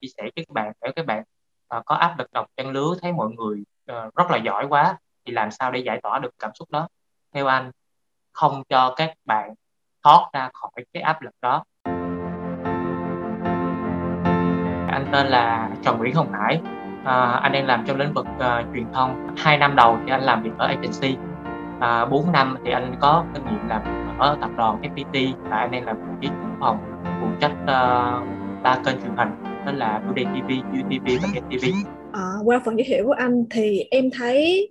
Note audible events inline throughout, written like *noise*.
chia sẻ với các bạn để các bạn uh, có áp lực đọc trang lứa thấy mọi người uh, rất là giỏi quá thì làm sao để giải tỏa được cảm xúc đó? Theo anh không cho các bạn thoát ra khỏi cái áp lực đó. Anh tên là Trần Nguyễn Hồng Hải. À, anh đang làm trong lĩnh vực uh, truyền thông. Hai năm đầu thì anh làm việc ở agency. À, 4 năm thì anh có kinh nghiệm làm ở tập đoàn FPT và anh đang làm vị trí trưởng phòng phụ trách uh, ba kênh truyền hình đó là Today TV, UTV và MTV. À, qua phần giới thiệu của anh thì em thấy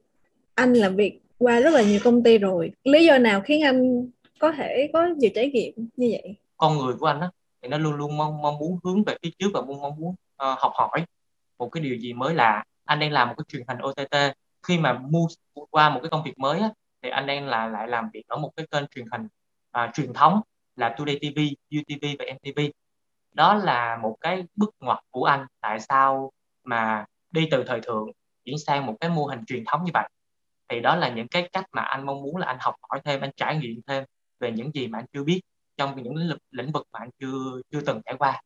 anh làm việc qua rất là nhiều công ty rồi. Lý do nào khiến anh có thể có nhiều trải nghiệm như vậy? Con người của anh á thì nó luôn luôn mong mong muốn hướng về phía trước và mong mong muốn uh, học hỏi một cái điều gì mới lạ. Anh đang làm một cái truyền hình OTT khi mà mua qua một cái công việc mới á, thì anh đang là lại làm việc ở một cái kênh truyền hình uh, truyền thống là Today TV, UTV và MTV đó là một cái bước ngoặt của anh tại sao mà đi từ thời thượng chuyển sang một cái mô hình truyền thống như vậy? Thì đó là những cái cách mà anh mong muốn là anh học hỏi thêm anh trải nghiệm thêm về những gì mà anh chưa biết trong những lĩnh, lĩnh vực mà anh chưa chưa từng trải qua.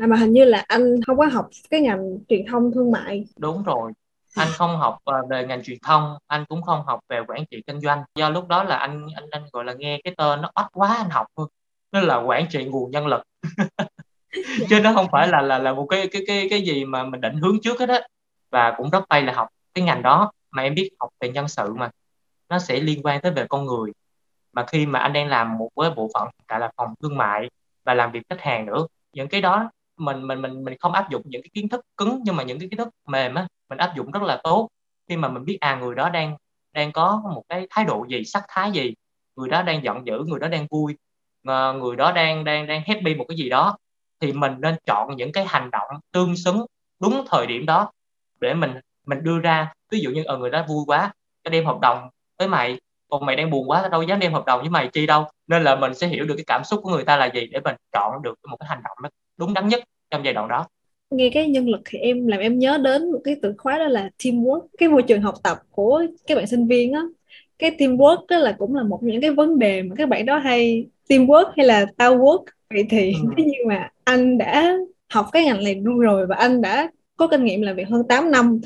À, mà hình như là anh không có học cái ngành truyền thông thương mại. Đúng rồi. Anh không học uh, về ngành truyền thông anh cũng không học về quản trị kinh doanh. Do lúc đó là anh anh anh gọi là nghe cái tên nó oách quá anh học thôi nó là quản trị nguồn nhân lực *laughs* *laughs* chứ nó không phải là là là một cái cái cái cái gì mà mình định hướng trước hết á. Và cũng rất may là học cái ngành đó. Mà em biết học về nhân sự mà. Nó sẽ liên quan tới về con người. Mà khi mà anh đang làm một với bộ phận tại là phòng thương mại và làm việc khách hàng nữa, những cái đó mình mình mình mình không áp dụng những cái kiến thức cứng, nhưng mà những cái kiến thức mềm á, mình áp dụng rất là tốt. Khi mà mình biết à người đó đang đang có một cái thái độ gì, sắc thái gì, người đó đang giận dữ, người đó đang vui người đó đang đang đang happy một cái gì đó thì mình nên chọn những cái hành động tương xứng đúng thời điểm đó để mình mình đưa ra. Ví dụ như ở người đó vui quá cho đem hợp đồng với mày còn mày đang buồn quá đâu dám đem hợp đồng với mày chi đâu. Nên là mình sẽ hiểu được cái cảm xúc của người ta là gì để mình chọn được một cái hành động đúng đắn nhất trong giai đoạn đó. Nghe cái nhân lực thì em, làm em nhớ đến một cái từ khóa đó là teamwork, cái môi trường học tập của các bạn sinh viên á. Cái teamwork đó là cũng là một những cái vấn đề mà các bạn đó hay, teamwork hay là tao work vậy thì ừ. nếu như mà anh đã học cái ngành này luôn rồi và anh đã có kinh nghiệm làm việc hơn 8 năm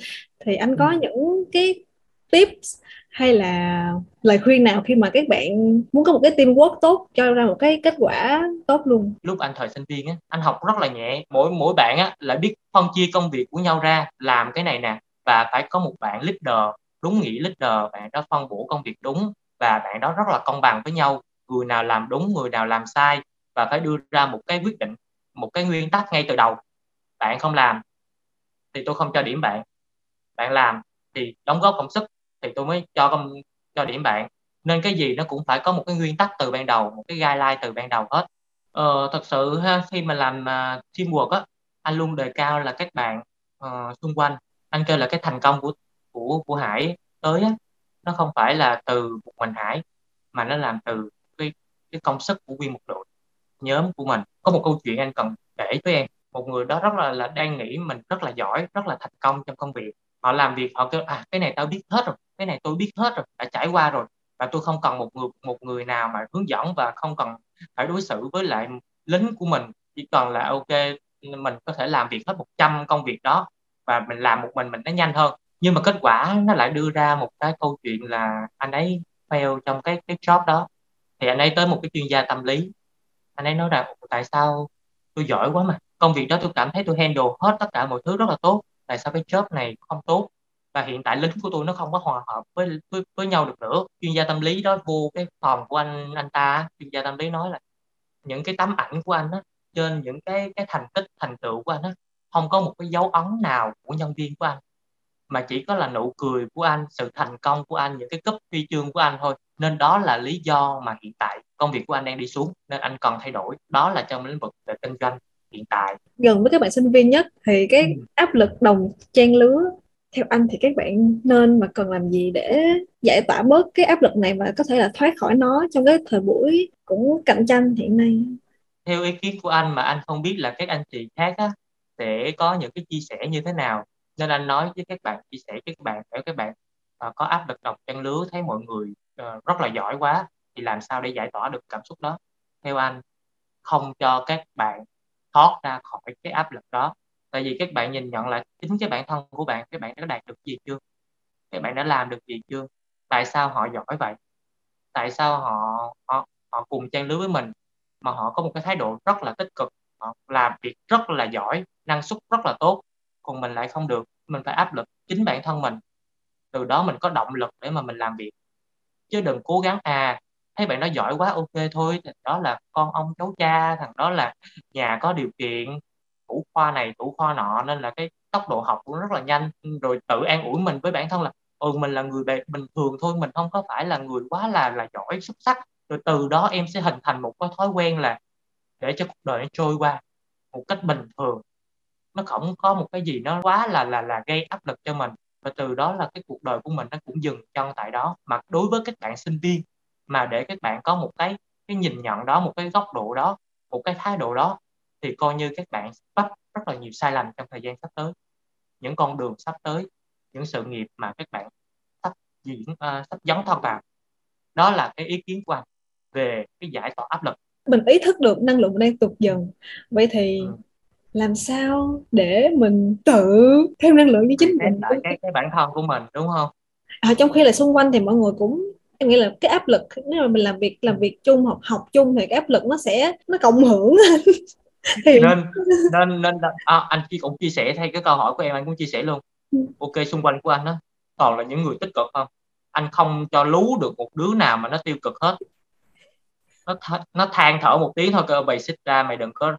thì anh có ừ. những cái tips hay là lời khuyên nào khi mà các bạn muốn có một cái teamwork tốt cho ra một cái kết quả tốt luôn lúc anh thời sinh viên á anh học rất là nhẹ mỗi mỗi bạn á là biết phân chia công việc của nhau ra làm cái này nè và phải có một bạn leader đúng nghĩa leader bạn đó phân bổ công việc đúng và bạn đó rất là công bằng với nhau người nào làm đúng người nào làm sai và phải đưa ra một cái quyết định một cái nguyên tắc ngay từ đầu. Bạn không làm thì tôi không cho điểm bạn. Bạn làm thì đóng góp công sức thì tôi mới cho công cho điểm bạn. Nên cái gì nó cũng phải có một cái nguyên tắc từ ban đầu một cái guideline từ ban đầu hết. Ờ, thật sự ha, khi mà làm uh, teamwork á anh luôn đề cao là các bạn uh, xung quanh. Anh kêu là cái thành công của của của Hải tới á, nó không phải là từ một mình Hải mà nó làm từ cái cái công sức của nguyên một đội nhóm của mình. Có một câu chuyện anh cần kể với em. Một người đó rất là là đang nghĩ mình rất là giỏi, rất là thành công trong công việc. Họ làm việc, họ kêu à cái này tao biết hết rồi, cái này tôi biết hết rồi, đã trải qua rồi. Và tôi không cần một người một người nào mà hướng dẫn và không cần phải đối xử với lại lính của mình. Chỉ cần là, ok, mình có thể làm việc hết 100 công việc đó và mình làm một mình mình nó nhanh hơn. Nhưng mà kết quả nó lại đưa ra một cái câu chuyện là anh ấy fail trong cái cái job đó. Thì anh ấy tới một cái chuyên gia tâm lý anh ấy nói rằng tại sao tôi giỏi quá mà? Công việc đó tôi cảm thấy tôi handle hết tất cả mọi thứ rất là tốt. Tại sao cái job này không tốt? Và hiện tại lính của tôi nó không có hòa hợp với với, với nhau được nữa. Chuyên gia tâm lý đó vô cái phòng của anh anh ta chuyên gia tâm lý nói là những cái tấm ảnh của anh á trên những cái cái thành tích thành tựu của anh á không có một cái dấu ấn nào của nhân viên của anh mà chỉ có là nụ cười của anh sự thành công của anh những cái cấp huy chương của anh thôi. Nên đó là lý do mà hiện tại công việc của anh đang đi xuống nên anh cần thay đổi. Đó là trong lĩnh vực về kinh doanh hiện tại. Gần với các bạn sinh viên nhất thì cái ừ. áp lực đồng trang lứa theo anh thì các bạn nên và cần làm gì để giải tỏa bớt cái áp lực này và có thể là thoát khỏi nó trong cái thời buổi cũng cạnh tranh hiện nay? Theo ý kiến của anh mà anh không biết là các anh chị khác á, sẽ có những cái chia sẻ như thế nào? Nên anh nói với các bạn chia sẻ với các bạn để các bạn uh, có áp lực đồng trang lứa thấy mọi người uh, rất là giỏi quá thì làm sao để giải tỏa được cảm xúc đó? Theo anh, không cho các bạn thoát ra khỏi cái áp lực đó. Tại vì các bạn nhìn nhận lại, chính cái bản thân của bạn, các bạn đã đạt được gì chưa? Các bạn đã làm được gì chưa? Tại sao họ giỏi vậy? Tại sao họ họ họ cùng trang lứa với mình, mà họ có một cái thái độ rất là tích cực, họ làm việc rất là giỏi, năng suất rất là tốt, còn mình lại không được. Mình phải áp lực chính bản thân mình. Từ đó mình có động lực để mà mình làm việc. Chứ đừng cố gắng à thấy bạn đó giỏi quá, ok thôi, thằng đó là con ông cháu cha, thằng đó là nhà có điều kiện, thủ khoa này, thủ khoa nọ, nên là cái tốc độ học cũng rất là nhanh. Rồi tự an ủi mình với bản thân là ừ mình là người bình thường thôi, mình không có phải là người quá là là giỏi, xuất sắc. Rồi từ đó em sẽ hình thành một cái thói quen là để cho cuộc đời nó trôi qua một cách bình thường. Nó không có một cái gì nó quá là là là gây áp lực cho mình. Và từ đó là cái cuộc đời của mình nó cũng dừng chân tại đó. Mà đối với các bạn sinh viên mà để các bạn có một cái cái nhìn nhận đó một cái góc độ đó một cái thái độ đó thì coi như các bạn bắt rất là nhiều sai lầm trong thời gian sắp tới. Những con đường sắp tới những sự nghiệp mà các bạn sắp diễn uh, sắp dấn thân vào đó là cái ý kiến của anh về cái giải tỏa áp lực. Mình ý thức được năng lượng đang tụt dần. Vậy thì ừ. làm sao để mình tự thêm năng lượng cho chính mình cái, cái bản thân của mình đúng không? À, trong khi là xung quanh thì mọi người cũng em nghĩ là cái áp lực nếu mà mình làm việc làm việc chung học học chung thì cái áp lực nó sẽ nó cộng hưởng. *laughs* Thì... nên nên nên à, anh chỉ cũng chia sẻ thay cái câu hỏi của em anh cũng chia sẻ luôn. Ừ. ok xung quanh của anh đó toàn là những người tích cực không? Anh không cho lú được một đứa nào mà nó tiêu cực hết. Nó th- nó than thở một tiếng thôi cơ bày xích ra mày đừng có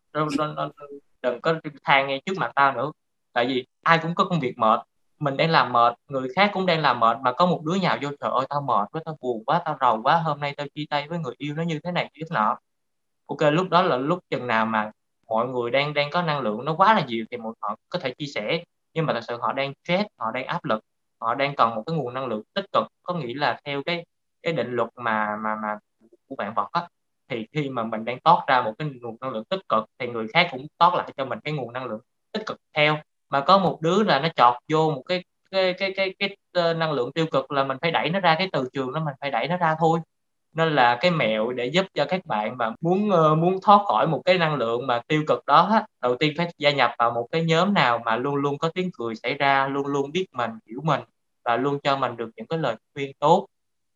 đừng có than ngay trước mặt tao nữa. Tại vì ai cũng có công việc mệt mình đang làm mệt, người khác cũng đang làm mệt, mà có một đứa nhào vô trời ơi, tao mệt quá, tao buồn quá, tao rầu quá, hôm nay tao chia tay với người yêu nó như thế này, như thế nọ. Ok, lúc đó là lúc chừng nào mà mọi người đang đang có năng lượng nó quá là nhiều thì mọi họ có thể chia sẻ. Nhưng mà thật sự họ đang stress, họ đang áp lực, họ đang cần một cái nguồn năng lượng tích cực, có nghĩa là theo cái cái định luật mà mà mà của bạn vật á, thì khi mà mình đang tót ra một cái nguồn năng lượng tích cực thì người khác cũng tót lại cho mình cái nguồn năng lượng tích cực theo mà có một đứa là nó chọt vô một cái cái cái cái cái, cái năng lượng tiêu cực là mình phải đẩy nó ra cái từ trường đó mình phải đẩy nó ra thôi. Nên là cái mẹo để giúp cho các bạn mà muốn uh, muốn thoát khỏi một cái năng lượng mà tiêu cực đó đầu tiên phải gia nhập vào một cái nhóm nào mà luôn luôn có tiếng cười xảy ra luôn luôn biết mình hiểu mình và luôn cho mình được những cái lời khuyên tốt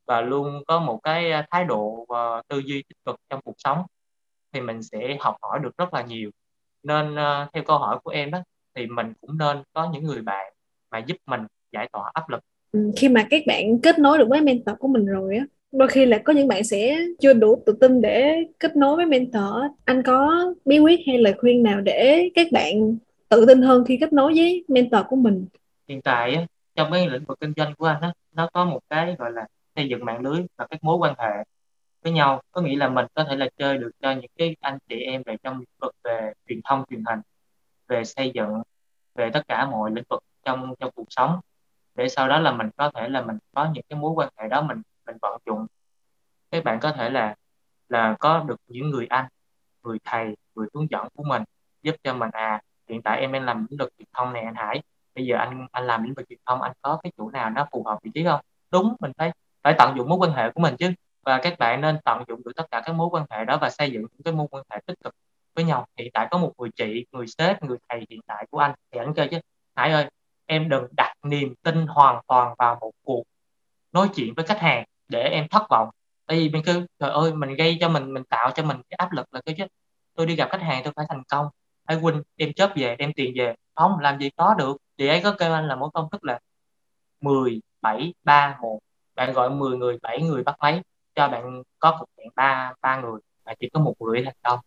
và luôn có một cái ờ, thái độ và tư duy tích cực trong cuộc sống thì mình sẽ học hỏi được rất là nhiều. Nên uh, theo câu hỏi của em đó thì mình cũng nên có những người bạn mà giúp mình giải tỏa áp lực. Ừ, khi mà các bạn kết nối được với mentor của mình rồi á đôi khi là có những bạn sẽ chưa đủ tự tin để kết nối với mentor anh có bí quyết hay lời khuyên nào để các bạn tự tin hơn khi kết nối với mentor của mình? Hiện tại á, trong cái lĩnh vực kinh doanh của anh á, nó có một cái gọi là xây dựng mạng lưới và các mối quan hệ với nhau. Có nghĩa là mình có thể là chơi được cho những cái anh chị em về trong lĩnh vực về truyền thông truyền hình về xây dựng, về tất cả mọi lĩnh vực trong trong cuộc sống, để sau đó là mình có thể là mình có những cái mối quan hệ đó mình mình vận dụng. Các bạn có thể là là có được những người anh, người thầy, người hướng dẫn của mình, giúp cho mình à hiện tại em đang làm lĩnh vực truyền thông này anh Hải, bây giờ anh anh làm lĩnh vực truyền thông, anh có cái chỗ nào nó phù hợp vị trí không? Đúng, mình phải phải tận dụng mối quan hệ của mình chứ. Và các bạn nên tận dụng được tất cả các mối quan hệ đó và xây dựng những cái mối quan hệ tích cực với nhau hiện tại có một người chị, người sếp, người thầy hiện tại của anh thì anh kêu chứ, Hải ơi, em đừng đặt niềm tin hoàn toàn vào một cuộc nói chuyện với khách hàng để em thất vọng. Tại vì mình cứ trời ơi, mình gây cho mình mình tạo cho mình cái áp lực là cái chứ, tôi đi gặp khách hàng tôi phải thành công hãy Quynh em chớp về đem tiền về. Không, làm gì có được. Chị ấy có kêu anh là một công thức là 10 7 3 1 bạn gọi 10 người 7 người bắt máy, cho bạn có một hẹn ba ba người, bạn chỉ có một người thành công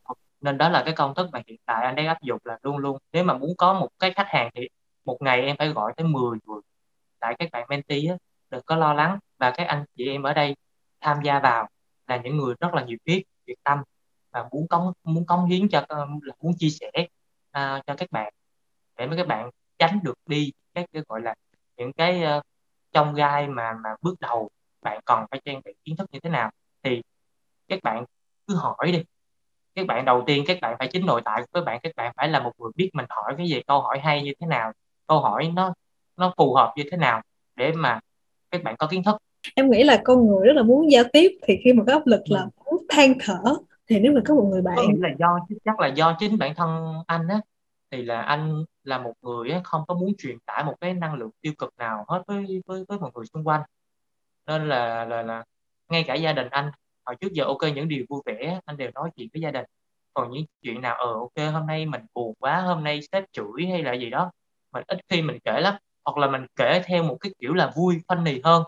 nên đó là cái công thức mà hiện tại anh đang áp dụng là luôn luôn nếu mà muốn có một cái khách hàng thì một ngày em phải gọi tới 10 người. Tại các bạn mentee á, đừng có lo lắng. Và các anh chị em ở đây tham gia vào là những người rất là nhiệt huyết nhiệt tâm và muốn cống muốn cống hiến cho ờ, là muốn chia sẻ uh, cho các bạn để mấy các bạn tránh được đi các cái gọi là những cái ờ, uh, trong gai mà mà bước đầu bạn còn phải trang bị kiến thức như thế nào. Thì các bạn cứ hỏi đi các bạn đầu tiên các bạn phải chính nội tại của các bạn các bạn phải là một người biết mình hỏi cái gì câu hỏi hay như thế nào câu hỏi nó nó phù hợp như thế nào để mà các bạn có kiến thức em nghĩ là con người rất là muốn giao tiếp thì khi mà có áp lực là ừ. muốn than thở thì nếu mà có một người bạn là do chắc là do chính bản thân anh á thì là anh là một người không có muốn truyền tải một cái năng lượng tiêu cực nào hết với với với mọi người xung quanh nên là là là ngay cả gia đình anh hồi trước giờ ok những điều vui vẻ anh đều nói chuyện với gia đình. Còn những chuyện nào ờ ok hôm nay mình buồn quá hôm nay sếp chửi hay là gì đó mình ít khi mình kể lắm. Hoặc là mình kể theo một cái kiểu là vui funny hơn.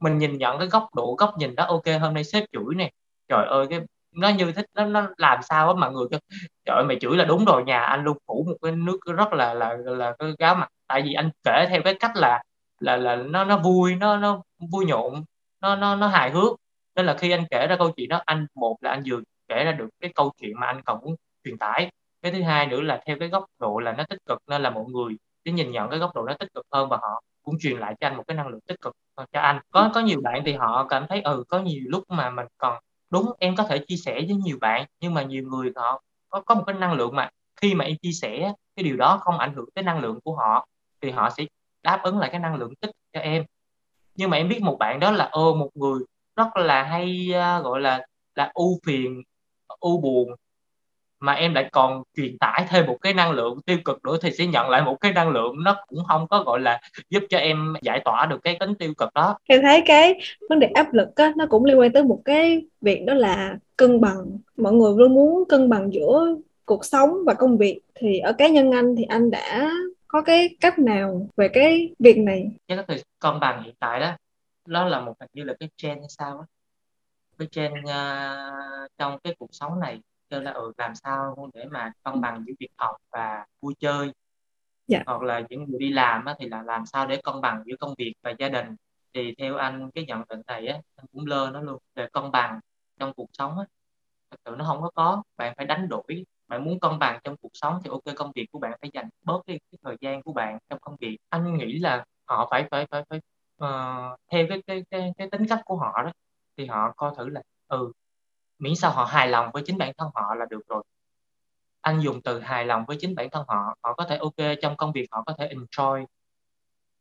Mình nhìn nhận cái góc độ góc nhìn đó ok hôm nay sếp chửi nè. Trời ơi cái nó như thích nó nó làm sao á mà người kêu, trời ơi mày chửi là đúng rồi nhà anh luôn phủ một cái nước rất là là là cái gáo mặt. Tại vì anh kể theo cái cách là là là nó nó vui nó nó vui nhộn nó nó nó hài hước nên là khi anh kể ra câu chuyện đó, anh, một là anh vừa kể ra được cái câu chuyện mà anh còn muốn truyền tải. Cái thứ hai nữa là theo cái góc độ là nó tích cực nên là mọi người sẽ nhìn nhận cái góc độ nó tích cực hơn và họ cũng truyền lại cho anh một cái năng lượng tích cực cho anh. Có có nhiều bạn thì họ cảm thấy ừ có nhiều lúc mà mình còn đúng, em có thể chia sẻ với nhiều bạn, nhưng mà nhiều người họ có có một cái năng lượng mà khi mà em chia sẻ cái điều đó không ảnh hưởng tới năng lượng của họ, thì họ sẽ đáp ứng lại cái năng lượng tích cho em. Nhưng mà em biết một bạn đó là ô một người rất là hay uh, gọi là là ưu phiền u buồn. Mà em lại còn truyền tải thêm một cái năng lượng tiêu cực nữa thì sẽ nhận lại một cái năng lượng nó cũng không có gọi là giúp cho em giải tỏa được cái tính tiêu cực đó. Em thấy cái vấn đề áp lực á, nó cũng liên quan tới một cái việc đó là cân bằng. Mọi người luôn muốn cân bằng giữa cuộc sống và công việc. Thì ở cá nhân anh thì anh đã có cái cách nào về cái việc này? Cái cách cân bằng hiện tại đó nó là một hình như là cái trend hay sao á. Cái trend uh, trong cái cuộc sống này kêu là ừ làm sao để mà cân bằng giữa việc học và vui chơi. Dạ. hoặc là những người đi làm á, thì là làm sao để cân bằng giữa công việc và gia đình. Thì theo anh cái nhận định này á anh cũng lơ nó luôn về cân bằng trong cuộc sống á. Thật sự nó không có có bạn phải đánh đổi. Bạn muốn cân bằng trong cuộc sống thì ok công việc của bạn phải dành bớt đi cái thời gian của bạn trong công việc. Anh nghĩ là họ phải phải phải phải uh, theo cái, cái cái cái tính cách của họ đó thì họ coi thử là ừ miễn sao họ hài lòng với chính bản thân họ là được rồi. Anh dùng từ hài lòng với chính bản thân họ họ có thể ok trong công việc họ có thể enjoy.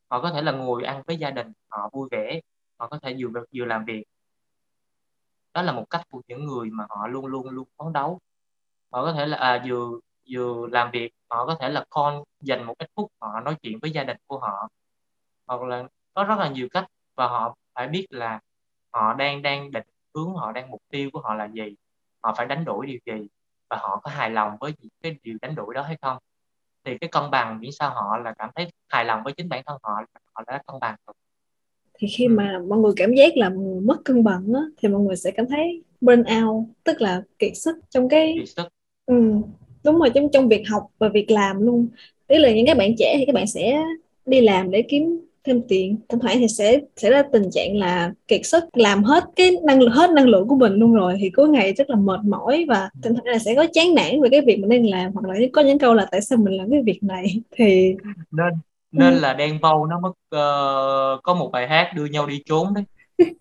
Họ có thể là ngồi ăn với gia đình họ vui vẻ họ có thể vừa vừa làm việc. Đó là một cách của những người mà họ luôn luôn luôn phấn đấu. Họ có thể là à, vừa vừa làm việc họ có thể là con dành một ít phút họ nói chuyện với gia đình của họ hoặc là có rất là nhiều cách và họ phải biết là họ đang đang định hướng họ đang mục tiêu của họ là gì họ phải đánh đổi điều gì và họ có hài lòng với cái điều đánh đổi đó hay không thì cái cân bằng miễn sao họ là cảm thấy hài lòng với chính bản thân họ họ đã cân bằng rồi thì khi ừ. mà mọi người cảm giác là mất cân bằng á, thì mọi người sẽ cảm thấy burn out tức là kiệt sức trong cái kiệt sức. Ừ, đúng rồi trong trong việc học và việc làm luôn tức là những các bạn trẻ thì các bạn sẽ đi làm để kiếm thêm tiền thỉnh thoảng thì sẽ sẽ ra tình trạng là kiệt sức làm hết cái năng lượng hết năng lượng của mình luôn rồi thì cuối ngày rất là mệt mỏi và thỉnh thoảng là sẽ có chán nản về cái việc mình đang làm hoặc là có những câu là tại sao mình làm cái việc này? *laughs* Thì nên nên ừ. là đen vâu nó mất uh, có một bài hát đưa nhau đi trốn đấy. *laughs*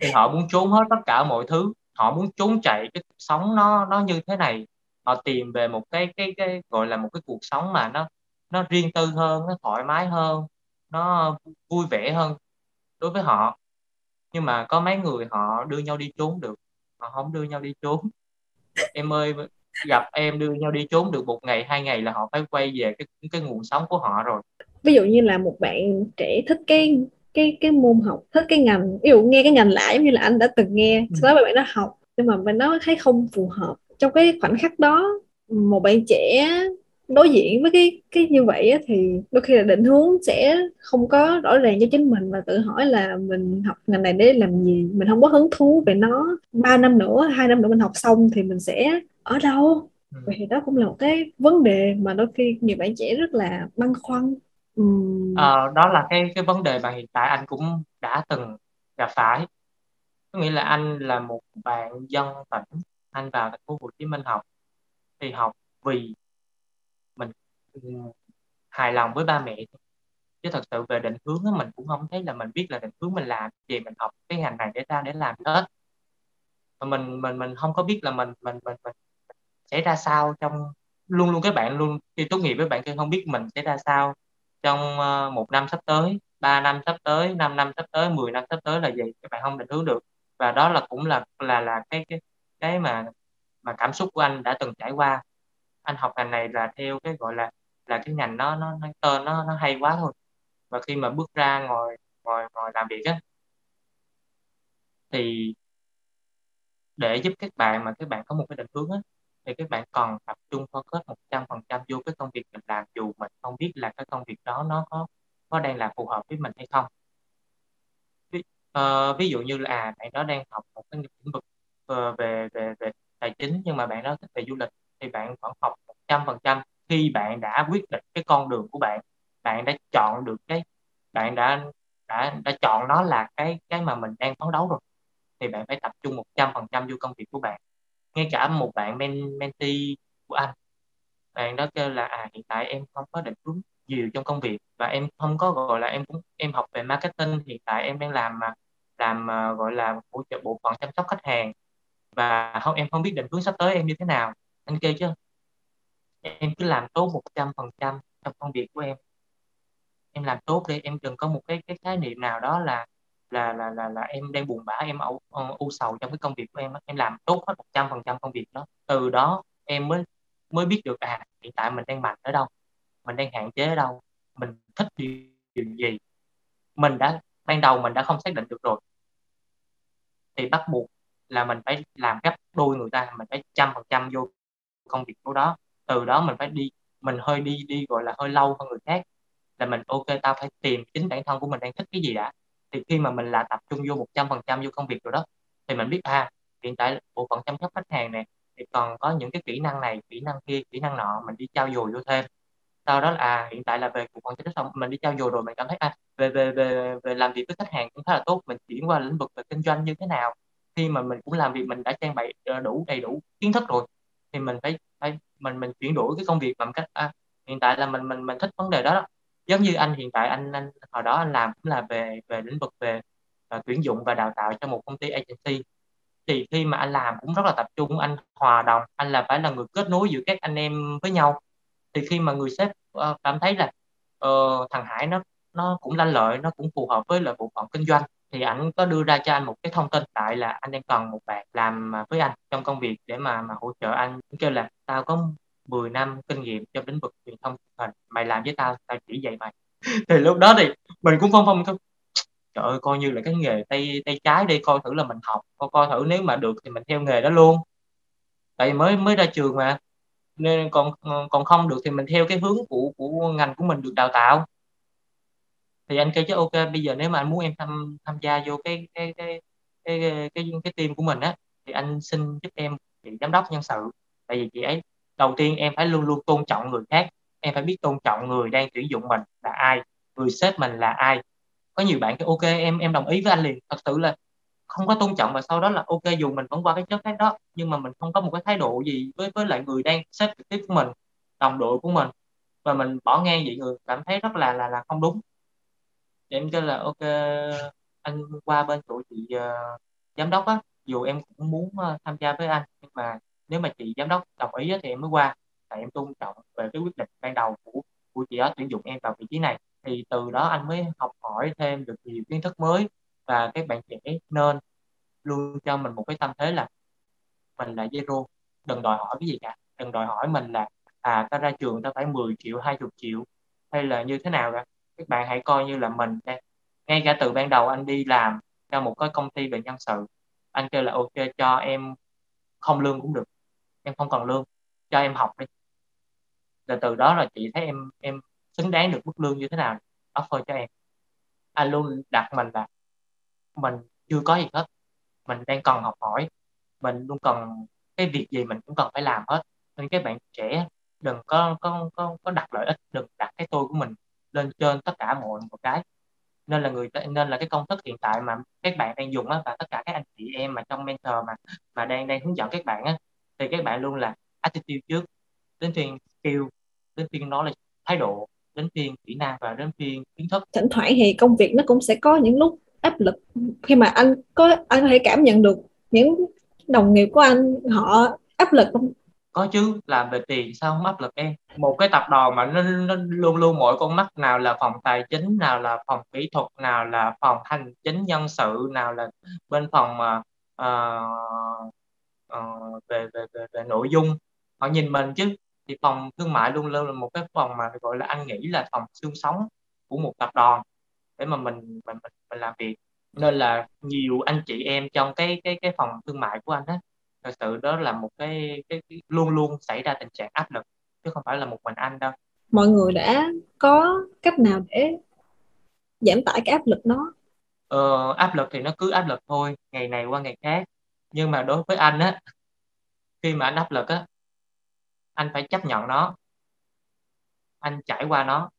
Thì họ muốn trốn hết tất cả mọi thứ họ muốn trốn chạy cái cuộc sống nó nó như thế này. Họ tìm về một cái cái cái gọi là một cái cuộc sống mà nó nó riêng tư hơn nó thoải mái hơn nó vui vẻ hơn đối với họ. Nhưng mà có mấy người họ đưa nhau đi trốn được. Họ không đưa nhau đi trốn. Em ơi gặp em đưa nhau đi trốn được một ngày hai ngày là họ phải quay về cái cái nguồn sống của họ rồi. Ví dụ như là một bạn trẻ thích cái cái cái môn học thích cái ngành ví dụ nghe cái ngành lạ giống như là anh đã từng nghe ừ. sau đó bạn đó học nhưng mà bạn đó thấy không phù hợp trong cái khoảnh khắc đó. Một bạn trẻ đối diện với cái cái như vậy á, thì đôi khi là định hướng sẽ không có rõ ràng cho chính mình và tự hỏi là mình học ngành này để làm gì? Mình không có hứng thú về nó. Ba năm nữa hai năm nữa mình học xong thì mình sẽ ở đâu? Ừ. vậy thì đó cũng là một cái vấn đề mà đôi khi nhiều bạn trẻ rất là băn khoăn. Uhm. ờ, đó là cái cái vấn đề mà hiện tại anh cũng đã từng gặp phải. Có nghĩa là anh là một bạn dân tỉnh anh vào thành phố Hồ Chí Minh học thì học vì ừ, hài lòng với ba mẹ chứ thật sự về định hướng đó, mình cũng không thấy là mình biết là định hướng mình làm gì mình học cái ngành này để ra để làm hết. Mà mình mình mình không có biết là mình mình mình, mình sẽ ra sao trong luôn luôn các bạn luôn khi tốt nghiệp với bạn kia không biết mình sẽ ra sao trong uh, một năm sắp tới ba năm sắp tới 5 năm sắp tới 10 năm sắp tới là gì các bạn không định hướng được. Và đó là cũng là là là cái cái cái mà mà cảm xúc của anh đã từng trải qua. Anh học ngành này là theo cái gọi là là cái ngành nó nó, nó tên nó nó hay quá thôi và khi mà bước ra ngồi ngồi ngồi làm việc á thì để giúp các bạn mà các bạn có một cái định hướng á thì các bạn còn tập trung focus một trăm phần trăm vô cái công việc mình làm dù mình không biết là cái công việc đó nó có có đang là phù hợp với mình hay không. Ví, uh, ví dụ như là à, bạn đó đang học một cái lĩnh vực uh, về về về tài chính nhưng mà bạn đó thích về du lịch thì bạn vẫn học một trăm phần trăm khi bạn đã quyết định cái con đường của bạn bạn đã chọn được cái bạn đã đã đã chọn nó là cái cái mà mình đang phấn đấu rồi thì bạn phải tập trung một trăm phần trăm vô công việc của bạn. Ngay cả một bạn men mentee của anh bạn đó kêu là à hiện tại em không có định hướng nhiều trong công việc và em không có gọi là em cũng em học về marketing hiện tại em đang làm mà làm uh, gọi là hỗ trợ bộ phận chăm sóc khách hàng và không em không biết định hướng sắp tới em như thế nào. Anh kêu chứ em cứ làm tốt một trăm phần trăm trong công việc của em. Em làm tốt đi, em đừng có một cái cái khái niệm nào đó là là là là là em đang buồn bã, em âu u sầu trong cái công việc của em em làm tốt hết một trăm phần trăm công việc đó. Từ đó em mới mới biết được à hiện tại mình đang mạnh ở đâu, mình đang hạn chế ở đâu, mình thích điều gì. Mình đã, ban đầu mình đã không xác định được rồi. Thì bắt buộc là mình phải làm gấp đôi người ta, mình phải trăm phần trăm vô công việc của đó từ đó mình phải đi mình hơi đi đi gọi là hơi lâu hơn người khác. Là mình ok tao phải tìm chính bản thân của mình đang thích cái gì đã. Thì khi mà mình là tập trung vô một trăm phần trăm vô công việc rồi đó thì mình biết à hiện tại bộ phận chăm sóc khách hàng này thì còn có những cái kỹ năng này kỹ năng kia kỹ năng nọ mình đi trao dồi vô thêm. Sau đó là à, hiện tại là về bộ phận chăm sóc mình đi trao dồi rồi mình cảm thấy à về về về về làm việc với khách hàng cũng khá là tốt mình chuyển qua lĩnh vực về kinh doanh như thế nào. Khi mà mình cũng làm việc mình đã trang bị ờ, đủ đầy đủ kiến thức rồi thì mình phải phải mình mình chuyển đổi cái công việc bằng cách à, hiện tại là mình mình mình thích vấn đề đó, đó. Giống như anh hiện tại anh anh hồi đó anh làm cũng là về về lĩnh vực về uh, tuyển dụng và đào tạo cho một công ty agency. Thì khi mà anh làm cũng rất là tập trung anh hòa đồng anh là phải là người kết nối giữa các anh em với nhau. Thì khi mà người sếp uh, cảm thấy là uh, thằng Hải nó nó cũng lanh lợi nó cũng phù hợp với là bộ phận kinh doanh thì ảnh có đưa ra cho anh một cái thông tin tại là anh đang cần một bạn làm với anh trong công việc để mà mà hỗ trợ anh. Kêu là, tao có 10 năm kinh nghiệm trong lĩnh vực truyền thông hình, mày làm với tao tao chỉ dạy mày. *laughs* Thì lúc đó thì mình cũng phong phong thôi. Trời ơi, coi như là cái nghề tay tay trái đi, coi thử là mình học, coi coi thử nếu mà được thì mình theo nghề đó luôn. Tại mới mới ra trường mà, nên còn còn không được thì mình theo cái hướng của của ngành của mình được đào tạo thì anh kêu chứ ok bây giờ nếu mà anh muốn em tham tham gia vô cái cái cái cái cái cái, cái team của mình á thì anh xin giúp em chị giám đốc nhân sự. Tại vì chị ấy đầu tiên em phải luôn luôn tôn trọng người khác em phải biết tôn trọng người đang tuyển dụng mình là ai người sếp mình là ai. Có nhiều bạn cái ok em em đồng ý với anh liền. Thật sự là không có tôn trọng và sau đó là ok dù mình vẫn qua cái chất khác đó nhưng mà mình không có một cái thái độ gì với với lại người đang sếp trực tiếp của mình đồng đội của mình. Và mình bỏ ngang vậy người cảm thấy rất là là là không đúng. Dạ, em kêu là ok anh qua bên chỗ chị uh, giám đốc á. Dù em cũng muốn uh, tham gia với anh nhưng mà nếu mà chị giám đốc đồng ý thì em mới qua. Tại em tôn trọng về cái quyết định ban đầu của của chị đó tuyển dụng em vào vị trí này. Thì từ đó anh mới học hỏi thêm được nhiều kiến thức mới và các bạn trẻ nên luôn cho mình một cái tâm thế là mình là zero. Đừng đòi hỏi cái gì cả. Đừng đòi hỏi mình là à ta ra trường ta phải 10 triệu 20 triệu hay là như thế nào cả các bạn hãy coi như là mình ngay cả từ ban đầu anh đi làm cho một cái công ty về nhân sự anh kêu là ok cho em không lương cũng được em không cần lương cho em học đi. Rồi từ đó là chị thấy em em xứng đáng được mức lương như thế nào offer cho em. Anh luôn đặt mình là mình chưa có gì hết mình đang cần học hỏi mình luôn cần cái việc gì mình cũng cần phải làm hết. Nên các bạn trẻ đừng có có có, có đặt lợi ích đừng đặt cái tôi của mình lên trên tất cả mọi một cái. Nên là người nên là cái công thức hiện tại mà các bạn đang dùng á, và tất cả các anh chị em mà trong mentor mà mà đang đang hướng dẫn các bạn á, thì các bạn luôn là attitude trước, đến phiên skill, đến phiên nó là thái độ, đến phiên kỹ năng và đến phiên kiến thức. Thỉnh thoảng thì công việc nó cũng sẽ có những lúc áp lực. Khi mà anh có anh có thể cảm nhận được những đồng nghiệp của anh họ áp lực không? Có chứ làm về tiền sao không áp lực em? Một cái tập đoàn mà nó, nó luôn luôn mỗi con mắt nào là phòng tài chính nào là phòng kỹ thuật nào là phòng hành chính nhân sự nào là bên phòng mà uh, uh, về, về về về nội dung họ nhìn mình chứ. Thì phòng thương mại luôn luôn là một cái phòng mà gọi là anh nghĩ là phòng xương sống của một tập đoàn để mà mình mình mình, mình làm việc. Nên là nhiều anh chị em trong cái cái cái phòng thương mại của anh á thật sự đó là một cái, cái, cái luôn luôn xảy ra tình trạng áp lực chứ không phải là một mình anh đâu. Mọi người đã có cách nào để giảm tải cái áp lực đó? Ờ, áp lực thì nó cứ áp lực thôi ngày này qua ngày khác. Nhưng mà đối với anh á khi mà anh áp lực á anh phải chấp nhận nó. Anh trải qua nó.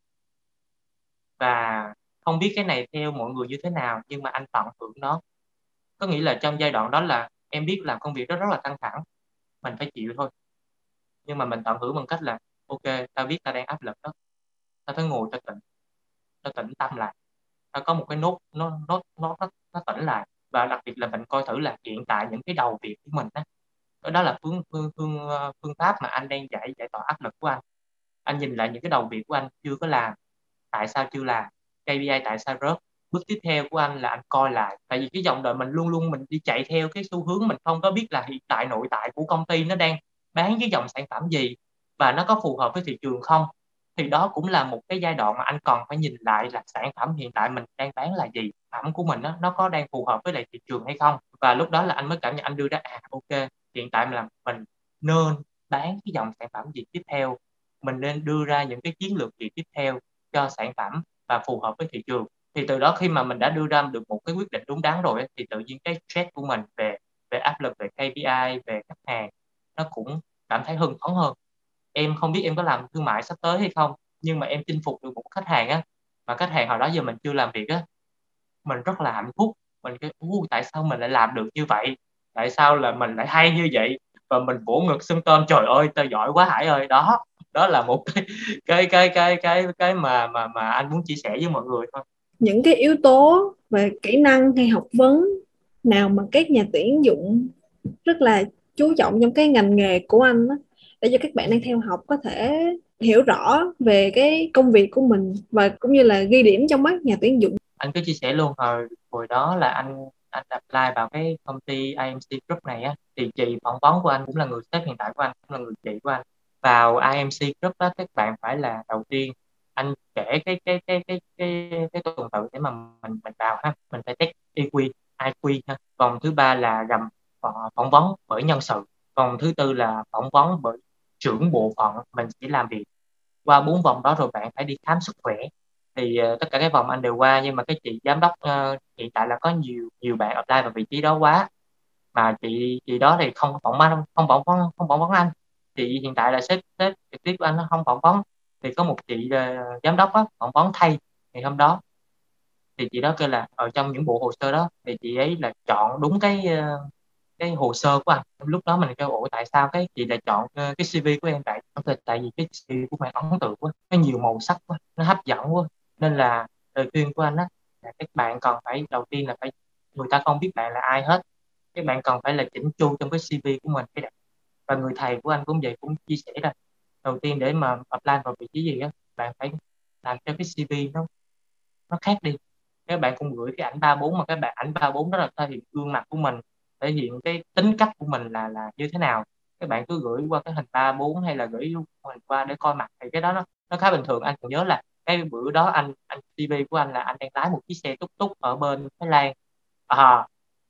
Và không biết cái này theo mọi người như thế nào nhưng mà anh tận hưởng nó. Có nghĩa là trong giai đoạn đó là em biết làm công việc đó rất là căng thẳng mình phải chịu thôi. Nhưng mà mình tận hưởng bằng cách là ok tao biết tao đang áp lực đó. Tao phải ngồi tao tỉnh tao tỉnh tâm lại. Tao có một cái nốt nó nó nó nó, nó tỉnh lại. Và đặc biệt là mình coi thử là hiện tại những cái đầu việc của mình đó đó là phương phương phương ờ, phương pháp mà anh đang giải giải tỏa áp lực của anh. Anh nhìn lại những cái đầu việc của anh chưa có làm tại sao chưa làm KPI tại sao rớt bước tiếp theo của anh là anh coi lại. Tại vì cái dòng đời mình luôn luôn mình đi chạy theo cái xu hướng mình không có biết là hiện tại nội tại của công ty nó đang bán cái dòng sản phẩm gì và nó có phù hợp với thị trường không. Thì đó cũng là một cái giai đoạn mà anh còn phải nhìn lại là sản phẩm hiện tại mình đang bán là gì phẩm của mình đó, nó có đang phù hợp với lại thị trường hay không. Và lúc đó là anh mới cảm nhận anh đưa ra à ok hiện tại là mình nên bán cái dòng sản phẩm gì tiếp theo. Mình nên đưa ra những cái chiến lược gì tiếp theo cho sản phẩm và phù hợp với thị trường thì từ đó khi mà mình đã đưa ra được một cái quyết định đúng đắn rồi thì tự nhiên cái stress của mình về về áp lực, về KPI về khách hàng, nó cũng cảm thấy hưng phấn hơn. Em không biết em có làm thương mại sắp tới hay không, nhưng mà em chinh phục được một khách hàng á, mà khách hàng hồi đó giờ mình chưa làm việc á, mình rất là hạnh phúc. Mình cái tại sao mình lại làm được như vậy? Tại sao là mình lại hay như vậy? Và mình vỗ ngực xưng tên, trời ơi tao giỏi quá hải ơi. Đó đó là một cái *laughs* cái cái cái cái cái mà mà mà anh muốn chia sẻ với mọi người thôi những cái yếu tố về kỹ năng hay học vấn nào mà các nhà tuyển dụng rất là chú trọng trong cái ngành nghề của anh đó, để cho các bạn đang theo học có thể hiểu rõ về cái công việc của mình và cũng như là ghi điểm trong mắt nhà tuyển dụng. Anh cứ chia sẻ luôn hồi hồi đó là anh anh apply vào cái công ty IMC Group này á thì chị phỏng vấn của anh cũng là người sếp hiện tại của anh cũng là người chị của anh. Vào IMC Group đó các bạn phải là đầu tiên anh kể cái cái cái cái cái cái tuần tự để mà mình mình vào ha. Mình phải test EQ IQ ha. Vòng thứ ba là gầm ờ, phỏng vấn bởi nhân sự. Vòng thứ tư là phỏng vấn bởi trưởng bộ phận. Mình sẽ làm việc qua bốn vòng đó rồi bạn phải đi khám sức khỏe. Thì uh, tất cả các vòng anh đều qua nhưng mà cái chị giám đốc ờ, uh, hiện tại là có nhiều nhiều bạn apply vào vị trí đó quá. Mà chị chị đó thì không phỏng vấn không phỏng vấn không phỏng vấn anh. Chị hiện tại là sếp sếp trực tiếp của anh nó không phỏng vấn thì có một chị uh, giám đốc á, phỏng vấn thay ngày hôm đó. Thì chị đó kêu là ở trong những bộ hồ sơ đó thì chị ấy là chọn đúng cái uh, cái hồ sơ của anh. Lúc đó mình kêu ủa tại sao cái chị lại chọn cái CV của em tại tại vì cái CV của mày ấn tượng quá nó nhiều màu sắc quá nó hấp dẫn quá. Nên là lời khuyên của anh á là các bạn còn phải đầu tiên là phải người ta không biết bạn là ai hết. Các bạn còn phải là chỉnh chu trong cái CV của mình cái và người thầy của anh cũng vậy cũng chia sẻ là đầu tiên để mà apply vào vị trí gì á bạn phải làm cho cái CV nó nó khác đi. Các bạn cũng gửi cái ảnh ba bốn mà các bạn ảnh ba bốn đó là thể hiện gương mặt của mình thể hiện cái tính cách của mình là là như thế nào. Các bạn cứ gửi qua cái hình ba bốn hay là gửi hình qua để coi mặt thì cái đó nó nó khá bình thường. Anh còn nhớ là cái bữa đó anh anh CV của anh là anh đang lái một chiếc xe túc túc ở bên Thái Lan. À,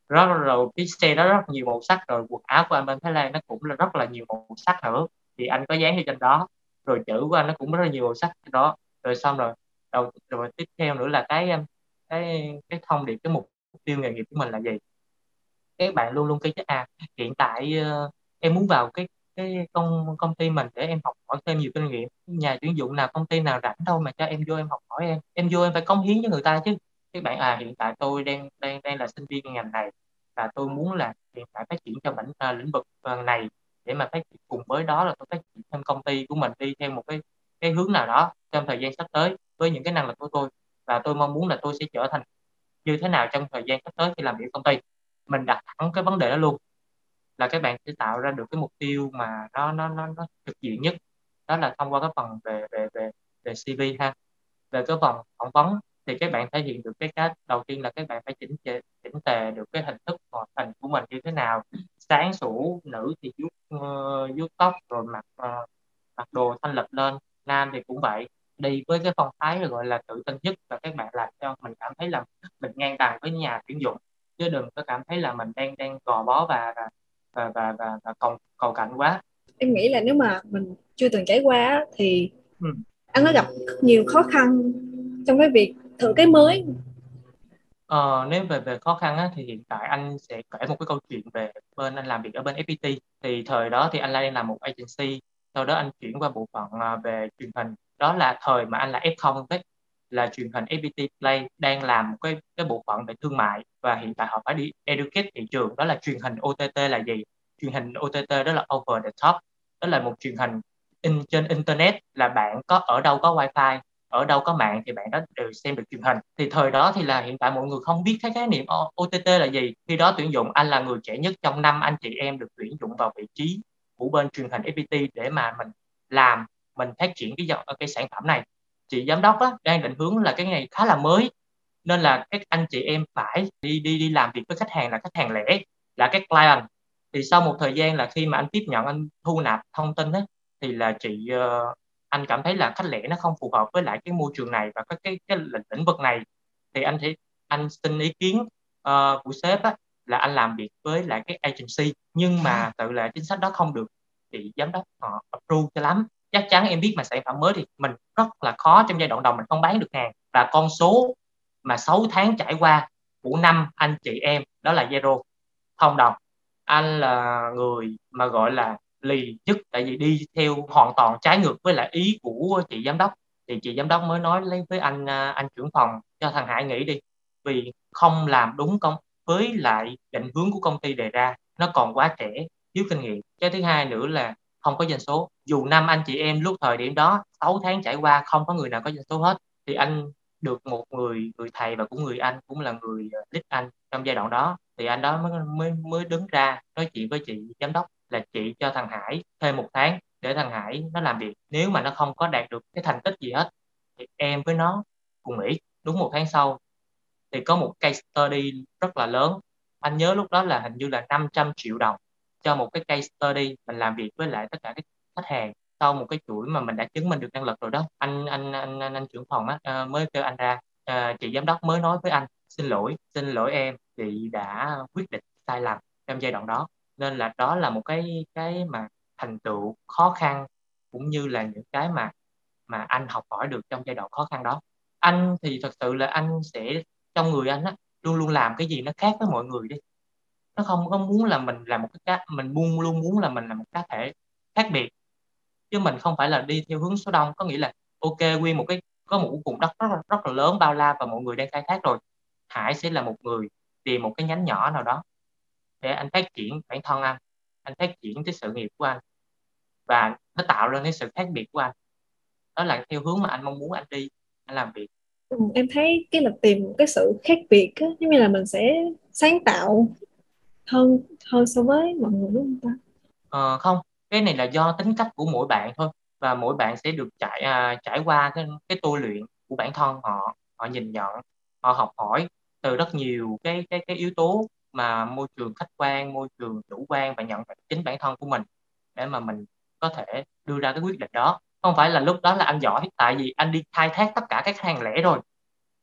rất rồi cái xe đó rất nhiều màu sắc rồi quần áo của anh bên Thái Lan nó cũng là rất là nhiều màu sắc nữa thì anh có dán ở trên đó. Rồi chữ của anh nó cũng rất là nhiều màu sắc trên đó. Rồi xong rồi đầu rồi tiếp theo nữa là cái um, cái cái thông điệp cái mục tiêu nghề nghiệp của mình là gì? Các bạn luôn luôn kêu chứ à hiện tại uh, em muốn vào cái cái công công ty mình để em học hỏi thêm nhiều kinh nghiệm. Nhà tuyển dụng nào công ty nào rảnh đâu mà cho em vô em học hỏi em. Em vô em phải cống hiến cho người ta chứ. Các bạn à hiện tại tôi đang đang đang là sinh viên ngành này và tôi muốn là hiện tại phát triển trong lĩnh uh, lĩnh vực ờ, này để mà phát triển cùng với đó là tôi phát triển thêm công ty của mình đi theo một cái cái hướng nào đó trong thời gian sắp tới với những cái năng lực của tôi. Và tôi mong muốn là tôi sẽ trở thành như thế nào trong thời gian sắp tới khi làm việc công ty. Mình đặt thẳng cái vấn đề đó luôn là các bạn sẽ tạo ra được cái mục tiêu mà nó nó nó, nó thực diện nhất. Đó là thông qua cái phần về về về về CV ha. Về cái phần phỏng vấn thì các bạn thể hiện được cái cách đầu tiên là các bạn phải chỉnh chỉnh, chỉnh tề được cái hình thức ngoại hình của mình như thế nào sáng sủa nữ thì vuốt uh, vuốt tóc rồi mặc uh, mặc đồ thanh lịch lên. Nam thì cũng vậy. Đi với cái phong thái gọi là tự tin nhất và các bạn làm cho mình cảm thấy là mình ngang bằng với nhà tuyển dụng. Chứ đừng có cảm thấy là mình đang đang gò bó và và và và, và, và cầu cầu cạnh quá. Em nghĩ là nếu mà mình chưa từng trải qua thì ừ. anh có gặp nhiều khó khăn trong cái việc thử cái mới Ờ, nếu về về khó khăn á, thì hiện tại anh sẽ kể một cái câu chuyện về bên anh làm việc ở bên FPT. Thì thời đó thì anh đang làm một agency, sau đó anh chuyển qua bộ phận à, về truyền hình. Đó là thời mà anh là F0 đấy, là truyền hình FPT Play đang làm một cái cái bộ phận về thương mại và hiện tại họ phải đi educate thị trường. Đó là truyền hình OTT là gì? Truyền hình OTT đó là over the top, đó là một truyền hình in trên internet là bạn có ở đâu có wifi ở đâu có mạng thì bạn đó đều xem được truyền hình. Thì thời đó thì là hiện tại mọi người không biết cái khái niệm OTT là gì. Khi đó tuyển dụng anh là người trẻ nhất trong năm anh chị em được tuyển dụng vào vị trí của bên truyền hình FPT để mà mình làm mình phát triển cái dòng cái sản phẩm này. Chị giám đốc á, đang định hướng là cái này khá là mới nên là các anh chị em phải đi đi đi làm việc với khách hàng là khách hàng lẻ là các client. Thì sau một thời gian là khi mà anh tiếp nhận anh thu nạp thông tin ấy, thì là chị uh, anh cảm thấy là khách lẻ nó không phù hợp với lại cái môi trường này và cái cái cái lĩnh vực này thì anh thì anh xin ý kiến uh, của sếp á, là anh làm việc với lại cái agency nhưng mà tự là chính sách đó không được thì giám đốc họ approve cho lắm. Chắc chắn em biết mà sản phẩm mới thì mình rất là khó trong giai đoạn đầu mình không bán được hàng. Và con số mà 6 tháng trải qua của năm anh chị em đó là zero. Không đồng anh là người mà gọi là lì nhất, tại vì đi theo hoàn toàn trái ngược với lại ý của chị giám đốc. Thì chị giám đốc mới nói lấy với anh à, anh trưởng phòng cho thằng Hải nghỉ đi. Vì không làm đúng công, với lại định hướng của công ty đề ra, nó còn quá trẻ, thiếu kinh nghiệm. Cái thứ hai nữa là không có doanh số. Dù năm anh chị em lúc thời điểm đó 6 tháng trải qua không có người nào có doanh số hết, thì anh được một người người thầy và cũng người anh, cũng là người à, lít anh trong giai đoạn đó. Thì anh đó mới mới mới đứng ra nói chuyện với chị giám đốc là chị cho thằng Hải thêm một tháng để thằng Hải nó làm việc. Nếu mà nó không có đạt được cái thành tích gì hết thì em với nó cùng nghỉ. Đúng một tháng sau thì có một case study rất là lớn. Anh nhớ lúc đó là hình như là 500 triệu đồng cho một cái case study mình làm việc với lại tất cả các khách hàng sau một cái chuỗi mà mình đã chứng minh được năng lực rồi đó. Anh anh anh anh, anh trưởng phòng á ờ, mới kêu anh ra à, chị giám đốc mới nói với anh xin lỗi xin lỗi em chị đã quyết định sai lầm trong giai đoạn đó nên là đó là một cái cái mà thành tựu khó khăn cũng như là những cái mà mà anh học hỏi được trong giai đoạn khó khăn đó. Anh thì thật sự là anh sẽ trong người anh á luôn luôn làm cái gì nó khác với mọi người đi. Nó không có muốn là mình làm một cái cá mình luôn luôn muốn là mình là một cá thể khác biệt. Chứ mình không phải là đi theo hướng số đông có nghĩa là ok nguyên một cái có một vùng đất rất là, rất là lớn bao la và mọi người đang khai thác rồi. Hải sẽ là một người tìm một cái nhánh nhỏ nào đó để anh phát triển bản thân anh anh phát triển cái sự nghiệp của anh và nó tạo ra cái sự khác biệt của anh. Đó là theo hướng mà anh mong muốn anh đi anh làm việc. Ừ, em thấy cái là tìm cái sự khác biệt á, giống như là mình sẽ sáng tạo hơn hơn so với mọi người đúng không ta? Ờ, không cái này là do tính cách của mỗi bạn thôi và mỗi bạn sẽ được trải à, trải qua cái cái tu luyện của bản thân họ họ nhìn nhận họ học hỏi từ rất nhiều cái cái cái yếu tố mà môi trường khách quan, môi trường chủ quan và nhận chính bản thân của mình để mà mình có thể đưa ra cái quyết định đó. Không phải là lúc đó là anh giỏi, tại vì anh đi khai thác tất cả các hàng lẻ rồi.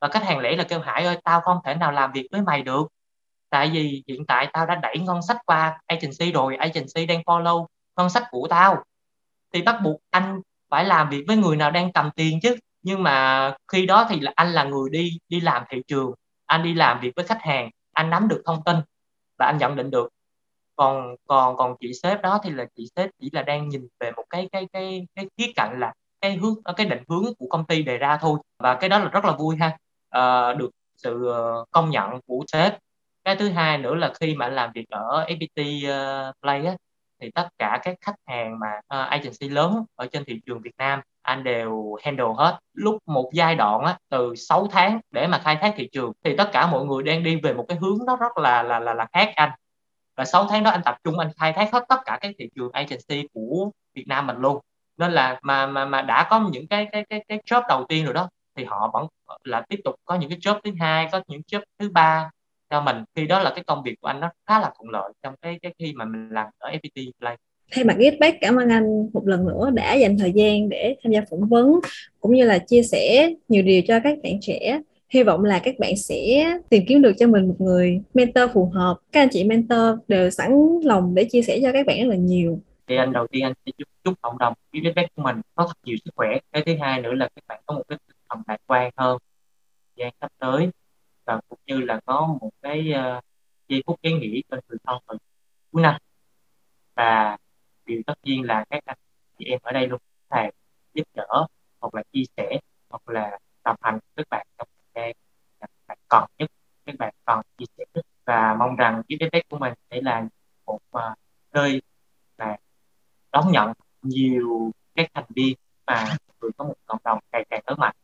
Và khách hàng lẻ là kêu, Hải ơi, tao không thể nào làm việc với mày được. Tại vì hiện tại tao đã đẩy ngân sách qua agency rồi, agency đang follow ngân sách của tao. Thì bắt buộc anh phải làm việc với người nào đang cầm tiền chứ. Nhưng mà khi đó thì là anh là người đi đi làm thị trường, anh đi làm việc với khách hàng anh nắm được thông tin và anh nhận định được. Còn còn còn chị sếp đó thì là chị sếp chỉ là đang nhìn về một cái cái cái cái khía cạnh là cái hướng ờ, cái định hướng của công ty đề ra thôi. Và cái đó là rất là vui ha. À, được sự ờ, công nhận của sếp. Cái thứ hai nữa là khi mà anh làm việc ở FPT uh, Play á, thì tất cả các khách hàng mà uh, agency lớn ở trên thị trường Việt Nam anh đều handle hết. Lúc một giai đoạn á, từ 6 tháng để mà khai thác thị trường thì tất cả mọi người đang đi về một cái hướng nó rất là là là, là khác anh. Và 6 tháng đó anh tập trung anh khai thác hết tất cả các thị trường agency của Việt Nam mình luôn. Nên là mà mà mà đã có những cái cái cái cái job đầu tiên rồi đó thì họ vẫn là tiếp tục có những cái job thứ hai có những job thứ ba cho mình. Khi đó là cái công việc của anh nó khá là thuận lợi trong cái cái khi mà mình làm ở FPT Play thay mặt Getback cảm ơn anh một lần nữa đã dành thời gian để tham gia phỏng vấn cũng như là chia sẻ nhiều điều cho các bạn trẻ. Hy vọng là các bạn sẽ tìm kiếm được cho mình một người mentor phù hợp. Các anh chị mentor đều sẵn lòng để chia sẻ cho các bạn rất là nhiều. Thì anh đầu tiên anh sẽ chúc, chúc cộng đồng feedback của mình có thật nhiều sức khỏe. Cái thứ hai nữa là các bạn có một cái tinh thần lạc quan hơn gian sắp tới và cũng như là có một cái uh, giây phút ý nghỉ cho người thân mình. Cuối năm. Và thì tất nhiên là các anh chị em ở đây luôn thầy giúp đỡ hoặc là chia sẻ hoặc là đồng hành các bạn trong thời gian các bạn cần nhất các bạn cần chia sẻ nhất. Và mong rằng cái feedback của mình sẽ là một uh, nơi là đón nhận nhiều các thành viên mà người có một cộng đồng ngày càng lớn mạnh.